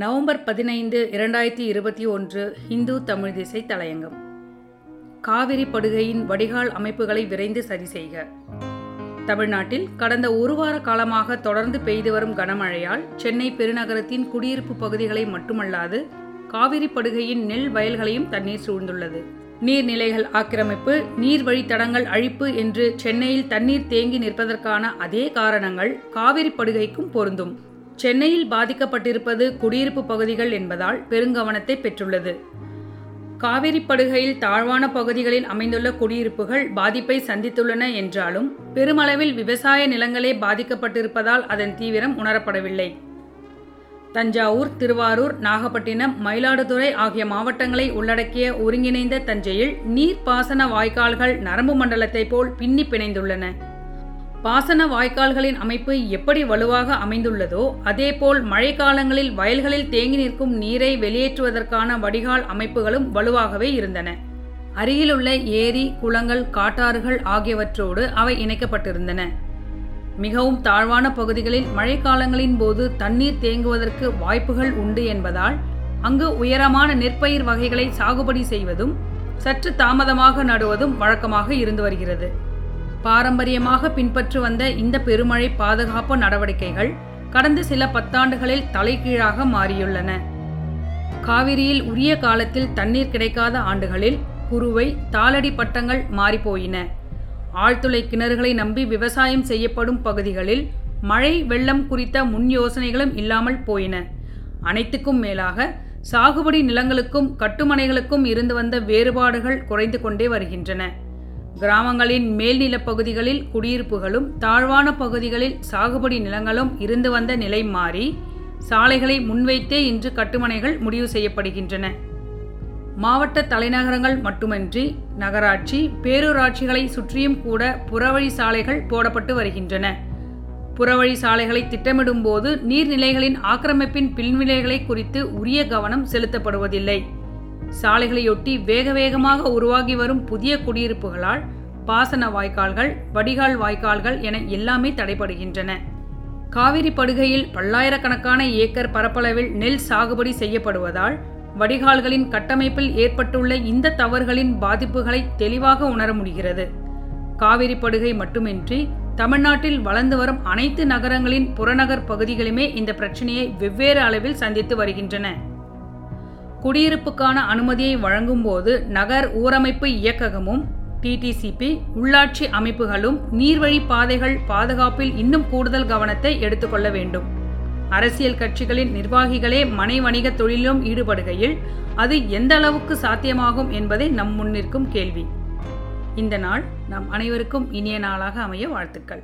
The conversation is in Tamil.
நவம்பர் பதினைந்து இரண்டாயிரத்தி இருபத்தி ஒன்று இந்து தமிழ் திசை தலையங்கம். காவிரி படுகையின் வடிகால் அமைப்புகளை விரைந்து சரி செய்க. தமிழ்நாட்டில் கடந்த ஒரு வார காலமாக தொடர்ந்து பெய்து வரும் கனமழையால் சென்னை பெருநகரத்தின் குடியிருப்பு பகுதிகளை மட்டுமல்லாது காவிரி படுகையின் நெல் வயல்களையும் தண்ணீர் சூழ்ந்துள்ளது. நீர்நிலைகள் ஆக்கிரமிப்பு நீர் வழித்தடங்கள் அழிப்பு என்று சென்னையில் தண்ணீர் தேங்கி நிற்பதற்கான அதே காரணங்கள் காவிரி படுகைக்கும் பொருந்தும். சென்னையில் பாதிக்கப்பட்டிருப்பது குடியிருப்பு பகுதிகள் என்பதால் பெருங்கவனத்தை பெற்றுள்ளது. காவிரி படுகையில் தாழ்வான பகுதிகளில் அமைந்துள்ள குடியிருப்புகள் பாதிப்பை சந்தித்துள்ளன என்றாலும் பெருமளவில் விவசாய நிலங்களே பாதிக்கப்பட்டிருப்பதால் அதன் தீவிரம் உணரப்படவில்லை. தஞ்சாவூர் திருவாரூர் நாகப்பட்டினம் மயிலாடுதுறை ஆகிய மாவட்டங்களை உள்ளடக்கிய ஒருங்கிணைந்த தஞ்சையில் நீர்ப்பாசன வாய்க்கால்கள் நரம்பு மண்டலத்தைப் போல் பின்னி பிணைந்துள்ளன. பாசன வாய்க்கால்களின் அமைப்பு எப்படி வலுவாக அமைந்துள்ளதோ அதேபோல் மழைக்காலங்களில் வயல்களில் தேங்கி நிற்கும் நீரை வெளியேற்றுவதற்கான வடிகால் அமைப்புகளும் வலுவாகவே இருந்தன. அருகிலுள்ள ஏரி குளங்கள் காட்டாறுகள் ஆகியவற்றோடு அவை இணைக்கப்பட்டிருந்தன. மிகவும் தாழ்வான பகுதிகளில் மழைக்காலங்களின் போது தண்ணீர் தேங்குவதற்கு வாய்ப்புகள் உண்டு என்பதால் அங்கு உயரமான நெற்பயிர் வகைகளை சாகுபடி செய்வதும் சற்று தாமதமாக நடுவதும் வழக்கமாக இருந்து வருகிறது. பாரம்பரியமாக பின்பற்றி வந்த இந்த பெருமழை பாதுகாப்பு நடவடிக்கைகள் கடந்த சில பத்தாண்டுகளில் தலைகீழாக மாறியுள்ளன. காவிரியில் உரிய காலத்தில் தண்ணீர் கிடைக்காத ஆண்டுகளில் குறுவை தாளடி பட்டங்கள் மாறிப்போயின. ஆழ்துளை கிணறுகளை நம்பி விவசாயம் செய்யப்படும் பகுதிகளில் மழை வெள்ளம் குறித்த முன் யோசனைகளும் இல்லாமல் போயின. அனைத்துக்கும் மேலாக சாகுபடி நிலங்களுக்கும் கட்டுமனைகளுக்கும் இருந்து வந்த வேறுபாடுகள் குறைந்து கொண்டே வருகின்றன. கிராமங்களின் மேல்நிலப் பகுதிகளில் குடியிருப்புகளும் தாழ்வான பகுதிகளில் சாகுபடி நிலங்களும் இருந்து வந்த நிலை மாறி சாலைகளை முன்வைத்தே இன்று கட்டுமனைகள் முடிவு செய்யப்படுகின்றன. மாவட்ட தலைநகரங்கள் மட்டுமன்றி நகராட்சி பேரூராட்சிகளை சுற்றியும் கூட புறவழி சாலைகள் போடப்பட்டு வருகின்றன. புறவழி சாலைகளை திட்டமிடும்போது நீர்நிலைகளின் ஆக்கிரமிப்பின் பின்விளைகளை குறித்து உரிய கவனம் செலுத்தப்படுவதில்லை. சாலைகளையொட்டி வேக வேகமாக உருவாகி வரும் புதிய குடியிருப்புகளால் பாசன வாய்க்கால்கள் வடிகால் வாய்க்கால்கள் என எல்லாமே தடைபடுகின்றன. காவிரி படுகையில் பல்லாயிரக்கணக்கான ஏக்கர் பரப்பளவில் நெல் சாகுபடி செய்யப்படுவதால் வடிகால்களின் கட்டமைப்பில் ஏற்பட்டுள்ள இந்த தவறுகளின் பாதிப்புகளை தெளிவாக உணர முடிகிறது. காவிரி படுகை மட்டுமின்றி தமிழ்நாட்டில் வளர்ந்து வரும் அனைத்து நகரங்களின் புறநகர் பகுதிகளுமே இந்த பிரச்சனையை வெவ்வேறு அளவில் சந்தித்து வருகின்றன. குடியிருப்புக்கான அனுமதியை வழங்கும்போது நகர் ஊரமைப்பு இயக்ககமும் டிடிசிபி உள்ளாட்சி அமைப்புகளும் நீர்வழி பாதைகள் பாதுகாப்பில் இன்னும் கூடுதல் கவனத்தை எடுத்துக்கொள்ள வேண்டும். அரசியல் கட்சிகளின் நிர்வாகிகளே மனை வணிக தொழிலும் ஈடுபடுகையில் அது எந்த அளவுக்கு சாத்தியமாகும் என்பதை நம் முன்னிற்கும் கேள்வி. இந்த நாள் நம் அனைவருக்கும் இனிய நாளாக அமைய வாழ்த்துக்கள்.